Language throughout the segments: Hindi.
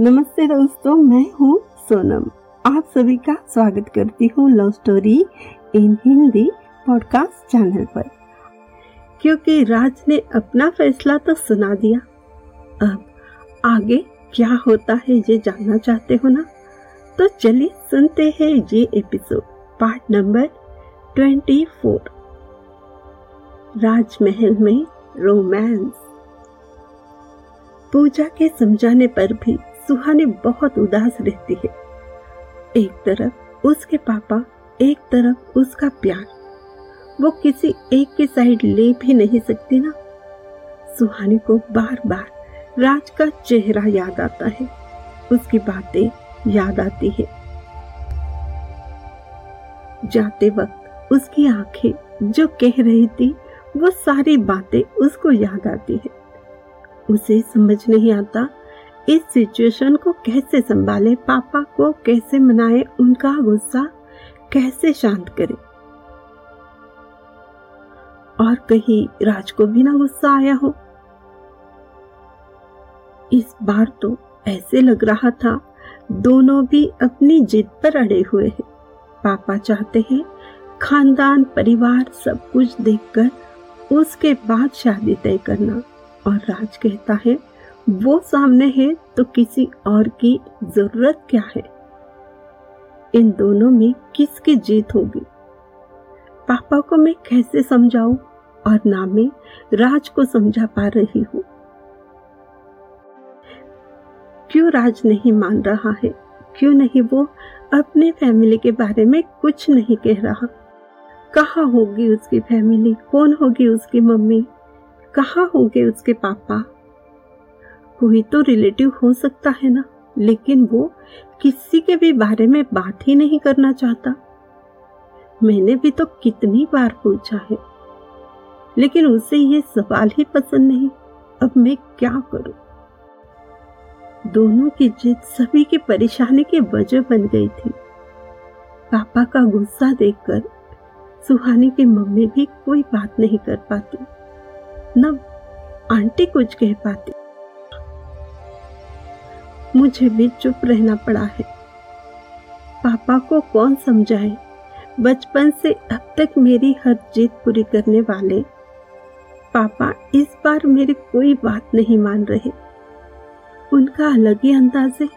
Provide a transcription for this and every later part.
नमस्ते दोस्तों, मैं हूँ सोनम। आप सभी का स्वागत करती हूँ love story in Hindi podcast channel पर। क्योंकि राज ने अपना फैसला तो सुना दिया। अब आगे क्या होता है ये जानना चाहते हो ना? तो चलिए सुनते हैं ये episode part number twenty four राजमहल में रोमांस पूजा के समझाने पर भी सुहानी बहुत उदास रहती है। एक तरफ़ उसके पापा, एक तरफ़ उसका प्यार। वो किसी एक की साइड ले भी नहीं सकती ना। सुहानी को बार बार राज का चेहरा याद आता है। उसकी बातें याद आती है। जाते वक्त उसकी आँखें जो कह रही थी, वो सारी बातें उसको याद आती है। उसे समझ नहीं आता इस सिचुएशन को कैसे संभाले, पापा को कैसे मनाए, उनका गुस्सा कैसे शांत करे? और कहीं राज को भी ना गुस्सा आया हो। इस बार तो ऐसे लग रहा था, दोनों भी अपनी जिद पर अड़े हुए हैं। पापा चाहते हैं खानदान, परिवार सब कुछ देखकर उसके बाद शादी तय करना। और राज कहता है वो सामने है तो किसी और की ज़रूरत क्या है? इन दोनों में किसकी जीत होगी? पापा को मैं कैसे समझाऊं और ना मैं राज को समझा पा रही हूँ? क्यों राज नहीं मान रहा है? क्यों नहीं वो अपने फैमिली के बारे में कुछ नहीं कह रहा? कहा होगी उसकी फैमिली? कौन होगी उसकी मम्मी? कहा होंगे उसके पापा? कोई तो रिलेटिव हो सकता है ना? लेकिन वो किसी के भी बारे में बात ही नहीं करना चाहता। मैंने भी तो कितनी बार पूछा है। लेकिन उसे ये सवाल ही पसंद नहीं। अब मैं क्या करूँ? दोनों की जिद सभी की परेशानी की वजह बन गई थी। पापा का गुस्सा देखकर सुहानी की मम्मी भी कोई बात नहीं कर पाती। न आंटी कुछ कह पाती। मुझे भी चुप रहना पड़ा है। पापा को कौन समझाए? बचपन से अब तक मेरी हर जीत पूरी करने वाले। पापा इस बार मेरी कोई बात नहीं मान रहे। उनका अलग ही अंदाज है,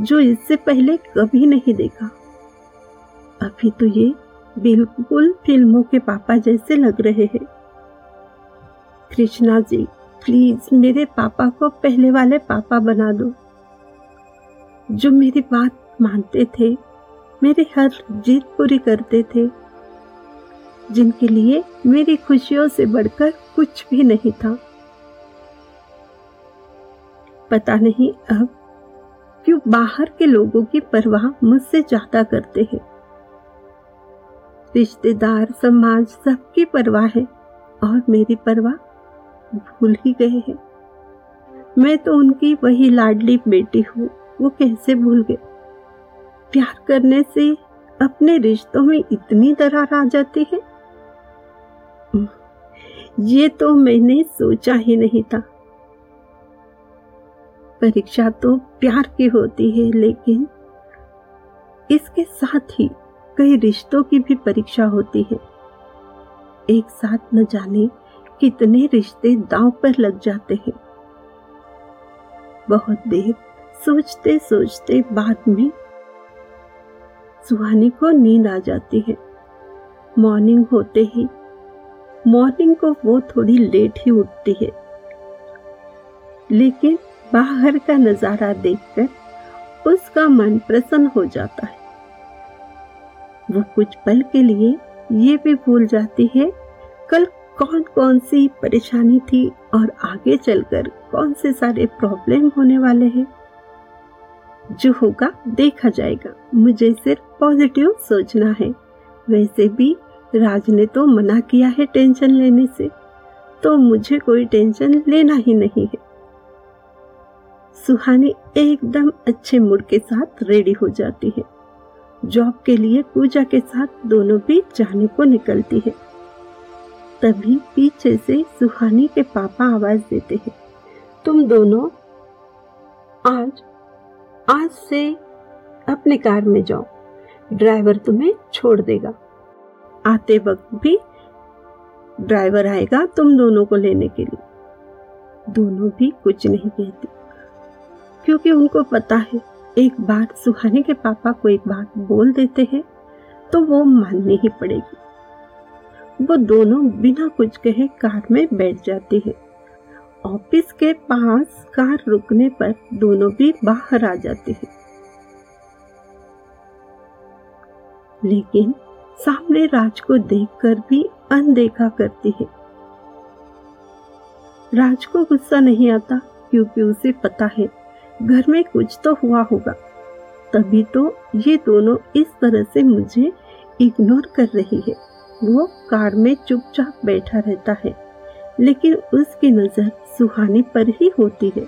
जो इससे पहले कभी नहीं देखा। अभी तो ये बिल्कुल फ़िल्मों के पापा जैसे लग रहे हैं। कृष्णा जी प्लीज़ मेरे पापा को पहले वाले पापा बना दो। जो मेरी बात मानते थे, मेरी हर जीत पूरी करते थे, जिनके लिए मेरी खुशियों से बढ़कर कुछ भी नहीं था। पता नहीं अब क्यों बाहर के लोगों की परवाह मुझसे ज़्यादा करते हैं। रिश्तेदार, समाज सबकी परवाह है और मेरी परवाह भूल ही गए हैं। मैं तो उनकी वही लाडली बेटी हूँ, वो कैसे भूल गए? प्यार करने से अपने रिश्तों में इतनी दरार आ जाती है। ये तो मैंने सोचा ही नहीं था। परीक्षा तो प्यार की होती है, लेकिन इसके साथ ही कई रिश्तों की भी परीक्षा होती है। एक साथ न जाने कितने रिश्ते दांव पर लग जाते हैं। बहुत देर सोचते सोचते बाद में सुहानी को नींद आ जाती है। मॉर्निंग होते ही, मॉर्निंग को वो थोड़ी लेट ही उठती है। लेकिन बाहर का नज़ारा देखकर उसका मन प्रसन्न हो जाता है। वो कुछ पल के लिए ये भी भूल जाती है, कल कौन कौन सी परेशानी थी और आगे चलकर कौन से सारे प्रॉब्लम होने वाले हैं? जो होगा देखा जाएगा। मुझे सिर्फ़ पॉजिटिव सोचना है। वैसे भी राज ने तो मना किया है टेंशन लेने से। तो मुझे कोई टेंशन लेना ही नहीं है। सुहानी एकदम अच्छे मूड के साथ रेडी हो जाती है। जॉब के लिए पूजा के साथ दोनों भी जाने को निकलती है। तभी पीछे से सुहानी के पापा आवाज़ देते हैं। तुम दोनों आज आज से अपने कार में जाओ। ड्राइवर तुम्हें छोड़ देगा। आते वक्त भी ड्राइवर आएगा तुम दोनों को लेने के लिए। दोनों भी कुछ नहीं कहती, क्योंकि उनको पता है, एक बार सुहाने के पापा को एक बात बोल देते हैं तो वो माननी ही पड़ेगी। वो दोनों बिना कुछ कहे कार में बैठ जाती है। ऑफ़िस के पास कार रुकने पर दोनों भी बाहर आ जाते हैं। लेकिन सामने राज को देखकर भी अनदेखा करती है। राज को गुस्सा नहीं आता, क्योंकि उसे पता है घर में कुछ तो हुआ होगा। तभी तो ये दोनों इस तरह से मुझे इग्नोर कर रही है। वो कार में चुपचाप बैठा रहता है, लेकिन उसकी नज़र सुहानी पर ही होती है।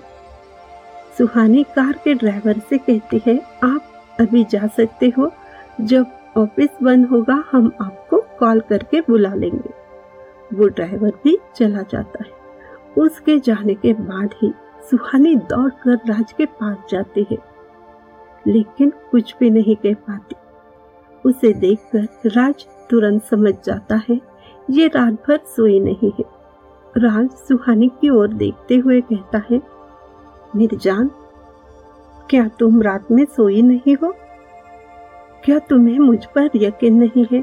सुहानी कार के ड्राइवर से कहती है, आप अभी जा सकते हो, जब ऑफ़िस बंद होगा हम आपको कॉल करके बुला लेंगे। वो ड्राइवर भी चला जाता है। उसके जाने के बाद ही सुहानी दौड़कर राज के पास जाती है, लेकिन कुछ भी नहीं कह पाती। उसे देखकर राज तुरंत समझ जाता है, ये रात भर सोई नहीं है। राज सुहानी की ओर देखते हुए कहता है मेरी जान क्या तुम रात में सोई नहीं हो? क्या तुम्हें मुझ पर यकीन नहीं है?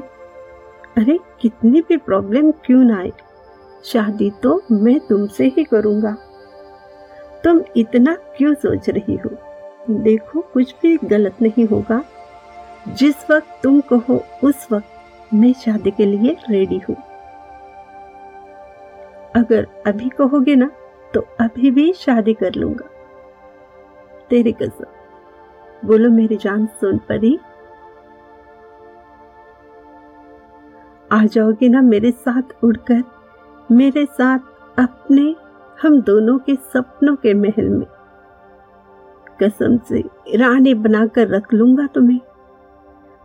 अरे, कितनी भी प्रॉब्लम क्यों ना आए। शादी तो मैं तुमसे ही करूँगा। तुम इतना क्यों सोच रही हो? देखो, कुछ भी गलत नहीं होगा। जिस वक्त तुम कहो, उस वक्त मैं शादी के लिए रेडी हूँ। अगर अभी कहोगे ना तो अभी भी शादी कर लूँगा। तेरी कसम। बोलो मेरी जान सुन परी आ जाओगे ना मेरे साथ उड़कर, मेरे साथ अपने, हम दोनों के सपनों के महल में। कसम से रानी बनाकर रख लूँगा तुम्हें।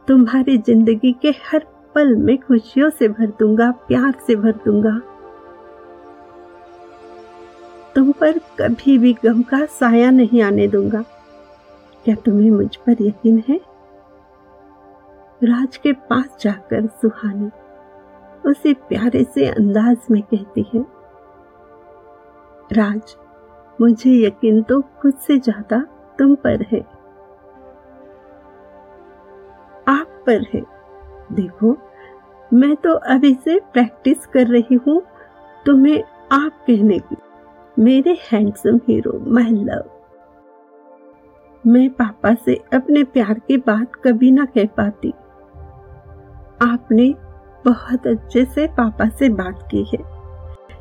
तुम्हारी ज़िंदगी के हर पल में खुशियों से भर दूँगा, प्यार से भर दूँगा। तुम पर कभी भी गम का साया नहीं आने दूँगा। क्या तुम्हें मुझ पर यकीन है? राज के पास जाकर सुहानी उसे प्यारे से अंदाज में कहती है, राज, मुझे यकीन तो खुद से ज़्यादा तुम पर है। आप पर है। देखो, मैं तो अभी से प्रैक्टिस कर रही हूँ तुम्हें आप कहने की। मेरे हैंडसम हीरो माय लव मैं पापा से अपने प्यार की बात कभी ना कह पाती। आपने बहुत अच्छे से पापा से बात की है,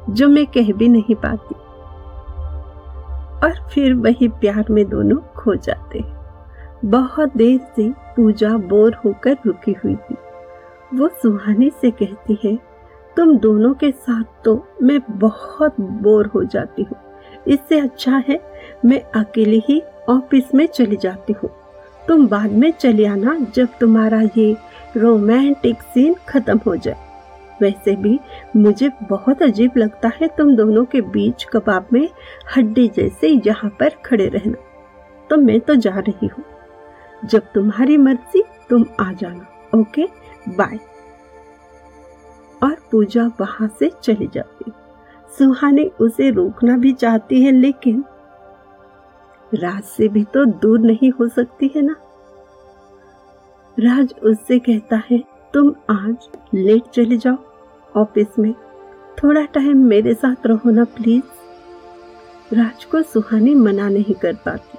जो मैं कह भी नहीं पाती। और फिर वही प्यार में दोनों खो जाते बहुत देर से पूजा बोर होकर रुकी हुई थी। वो सुहानी से कहती है, तुम दोनों के साथ तो मैं बहुत बोर हो जाती हूँ। इससे अच्छा है मैं अकेले ही ऑफ़िस में चली जाती हूँ। तुम बाद में चले आना जब तुम्हारा ये रोमांटिक सीन खत्म हो जाए। वैसे भी मुझे बहुत अजीब लगता है तुम दोनों के बीच कबाब में हड्डी जैसे यहाँ पर खड़े रहना। तो मैं तो जा रही हूँ। जब तुम्हारी मर्ज़ी, तुम आ जाना, ओके? बाय। और पूजा वहाँ से चली जाती। सुहानी उसे रोकना भी चाहती है, लेकिन राज से भी तो दूर नहीं हो सकती है ना? राज उससे कहता है, तुम आज लेट चले जाओ, ऑफ़िस में। थोड़ा टाइम मेरे साथ रहो ना, प्लीज़। राज को सुहानी मना नहीं कर पाती।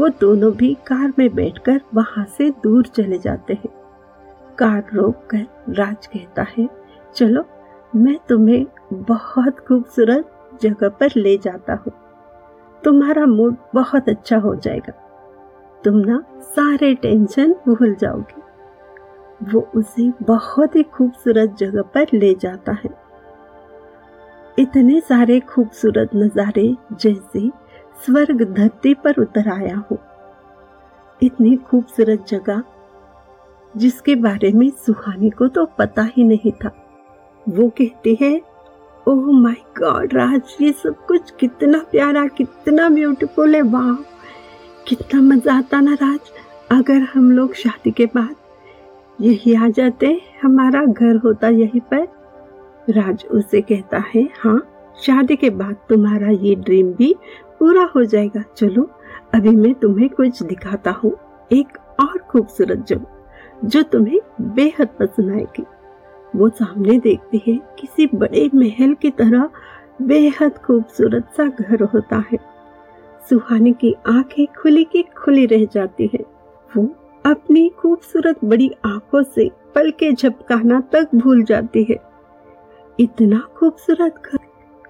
वो दोनों भी कार में बैठकर वहाँ से दूर चले जाते हैं। कार रोक कर राज कहता है, चलो, मैं तुम्हें बहुत खूबसूरत जगह पर ले जाता हूँ। तुम्हारा मूड बहुत अच्छा हो जाएगा। तुम ना सारे टेंशन भूल जाओगे। वो उसे बहुत ही खूबसूरत जगह पर ले जाता है। इतने सारे खूबसूरत नज़ारे जैसे स्वर्ग धरती पर उतर आया हो। इतनी खूबसूरत जगह जिसके बारे में सुहानी को तो पता ही नहीं था। वो कहते है, ओह माय गॉड राज, ये सब कुछ कितना प्यारा, कितना ब्यूटीफुल है वाह कितना मज़ा आता ना राज, अगर हम लोग शादी के बाद यही आ जाते, हमारा घर होता यहीं पर। राज उसे कहता है हाँ शादी के बाद तुम्हारा ये ड्रीम भी पूरा हो जाएगा। चलो, अभी मैं तुम्हें कुछ दिखाता हूँ, एक और खूबसूरत जगह। जो तुम्हें बेहद पसंद आएगी। वो सामने देखती है किसी बड़े महल की तरह बेहद खूबसूरत सा घर होता है। सुहानी की आँखें खुली की खुली रह जाती है। वो अपनी खूबसूरत बड़ी आँखों से पल के झपकाना तक भूल जाती है। इतना खूबसूरत घर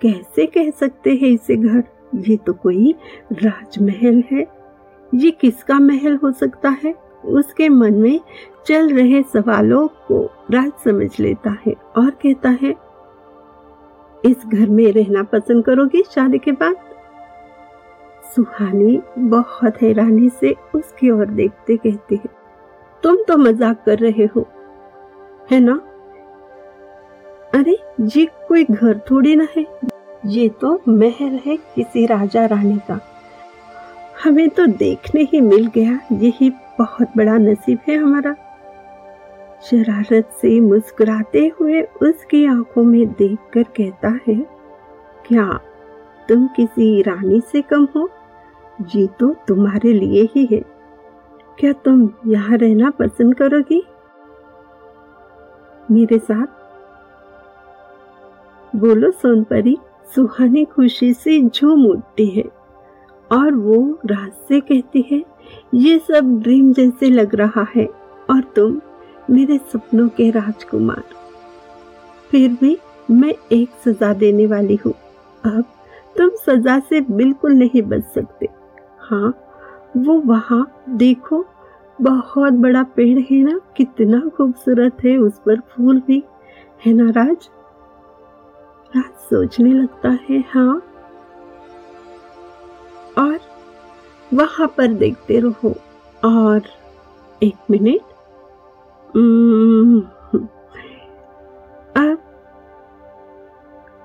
कैसे कह सकते हैं इसे घर? ये तो कोई राजमहल है। ये किसका महल हो सकता है? उसके मन में चल रहे सवालों को राज समझ लेता है और कहता है, इस घर में रहना पसंद करोगी शादी के बाद? सुहानी बहुत हैरानी से उसकी ओर देखते कहती है, तुम तो मज़ाक कर रहे हो, है ना? अरे, ये कोई घर थोड़ी ना है। ये तो महल है किसी राजा रानी का। हमें तो देखने ही मिल गया यही बहुत बड़ा नसीब है हमारा। शरारत से मुस्कुराते हुए उसकी आँखों में देखकर कहता है, क्या तुम किसी रानी से कम हो? जी तो तुम्हारे लिए ही है। क्या तुम यहाँ रहना पसंद करोगी? मेरे साथ? बोलो सोनपरी, सुहानी खुशी से झूम उठती है। और वो राज से कहती है, ये सब ड्रीम जैसे लग रहा है और तुम मेरे सपनों के राजकुमार। फिर भी मैं एक सजा देने वाली हूँ। अब तुम सजा से बिल्कुल नहीं बच सकते। हाँ वो वहाँ देखो, बहुत बड़ा पेड़ है ना, कितना खूबसूरत है, उस पर फूल भी। है ना राज? राज सोचने लगता है हाँ। और वहाँ पर देखते रहो। और एक मिनट। अब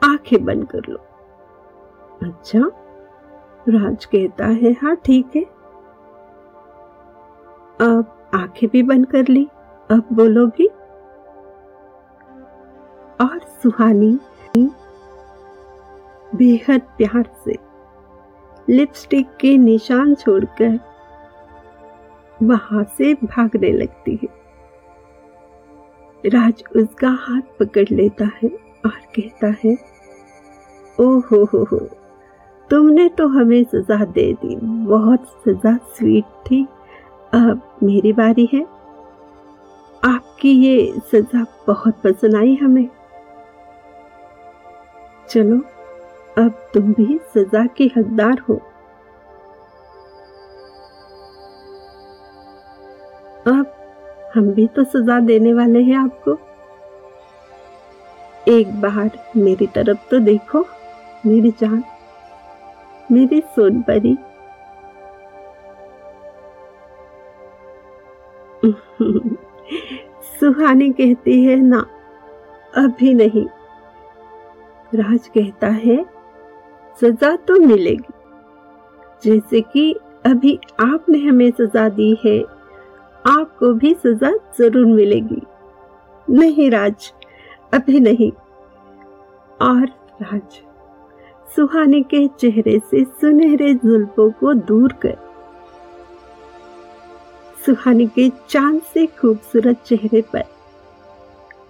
आँखें बंद कर लो। अच्छा राज कहता है हाँ ठीक है। अब आँखें भी बंद कर ली। अब बोलोगी, और सुहानी, बेहद प्यार से लिपस्टिक के निशान छोड़कर वहाँ से भागने लगती है। राज उसका हाथ पकड़ लेता है और कहता है ओ हो हो हो तुमने तो हमें सजा दे दी। बहुत सजा, स्वीट थी अब मेरी बारी है। आपकी ये सजा बहुत पसंद आई हमें। चलो अब तुम भी सजा के हकदार हो। अब हम भी तो सजा देने वाले हैं आपको। एक बार मेरी तरफ़ तो देखो, मेरी जान, मेरी सोन परी। सुहानी कहती है, ना, अभी नहीं। राज कहता है सजा तो मिलेगी। जैसे कि अभी आपने हमें सजा दी है, आपको भी सजा ज़रूर मिलेगी। नहीं राज, अभी नहीं। और राज, सुहाने के चेहरे से सुनहरे जुल्फों को दूर कर। सुहाने के चाँद से खूबसूरत चेहरे पर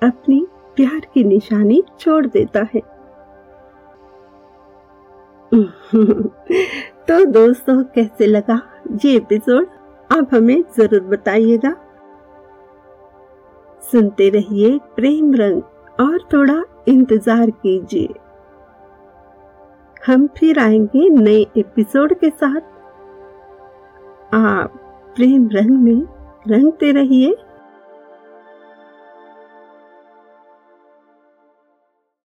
अपनी प्यार की निशानी छोड़ देता है। तो दोस्तों, कैसे लगा ये एपिसोड आप हमें ज़रूर बताइएगा। सुनते रहिए प्रेम रंग और थोड़ा इंतज़ार कीजिए। हम फिर आएँगे नए एपिसोड के साथ। आप प्रेम रंग में रंगते रहिए।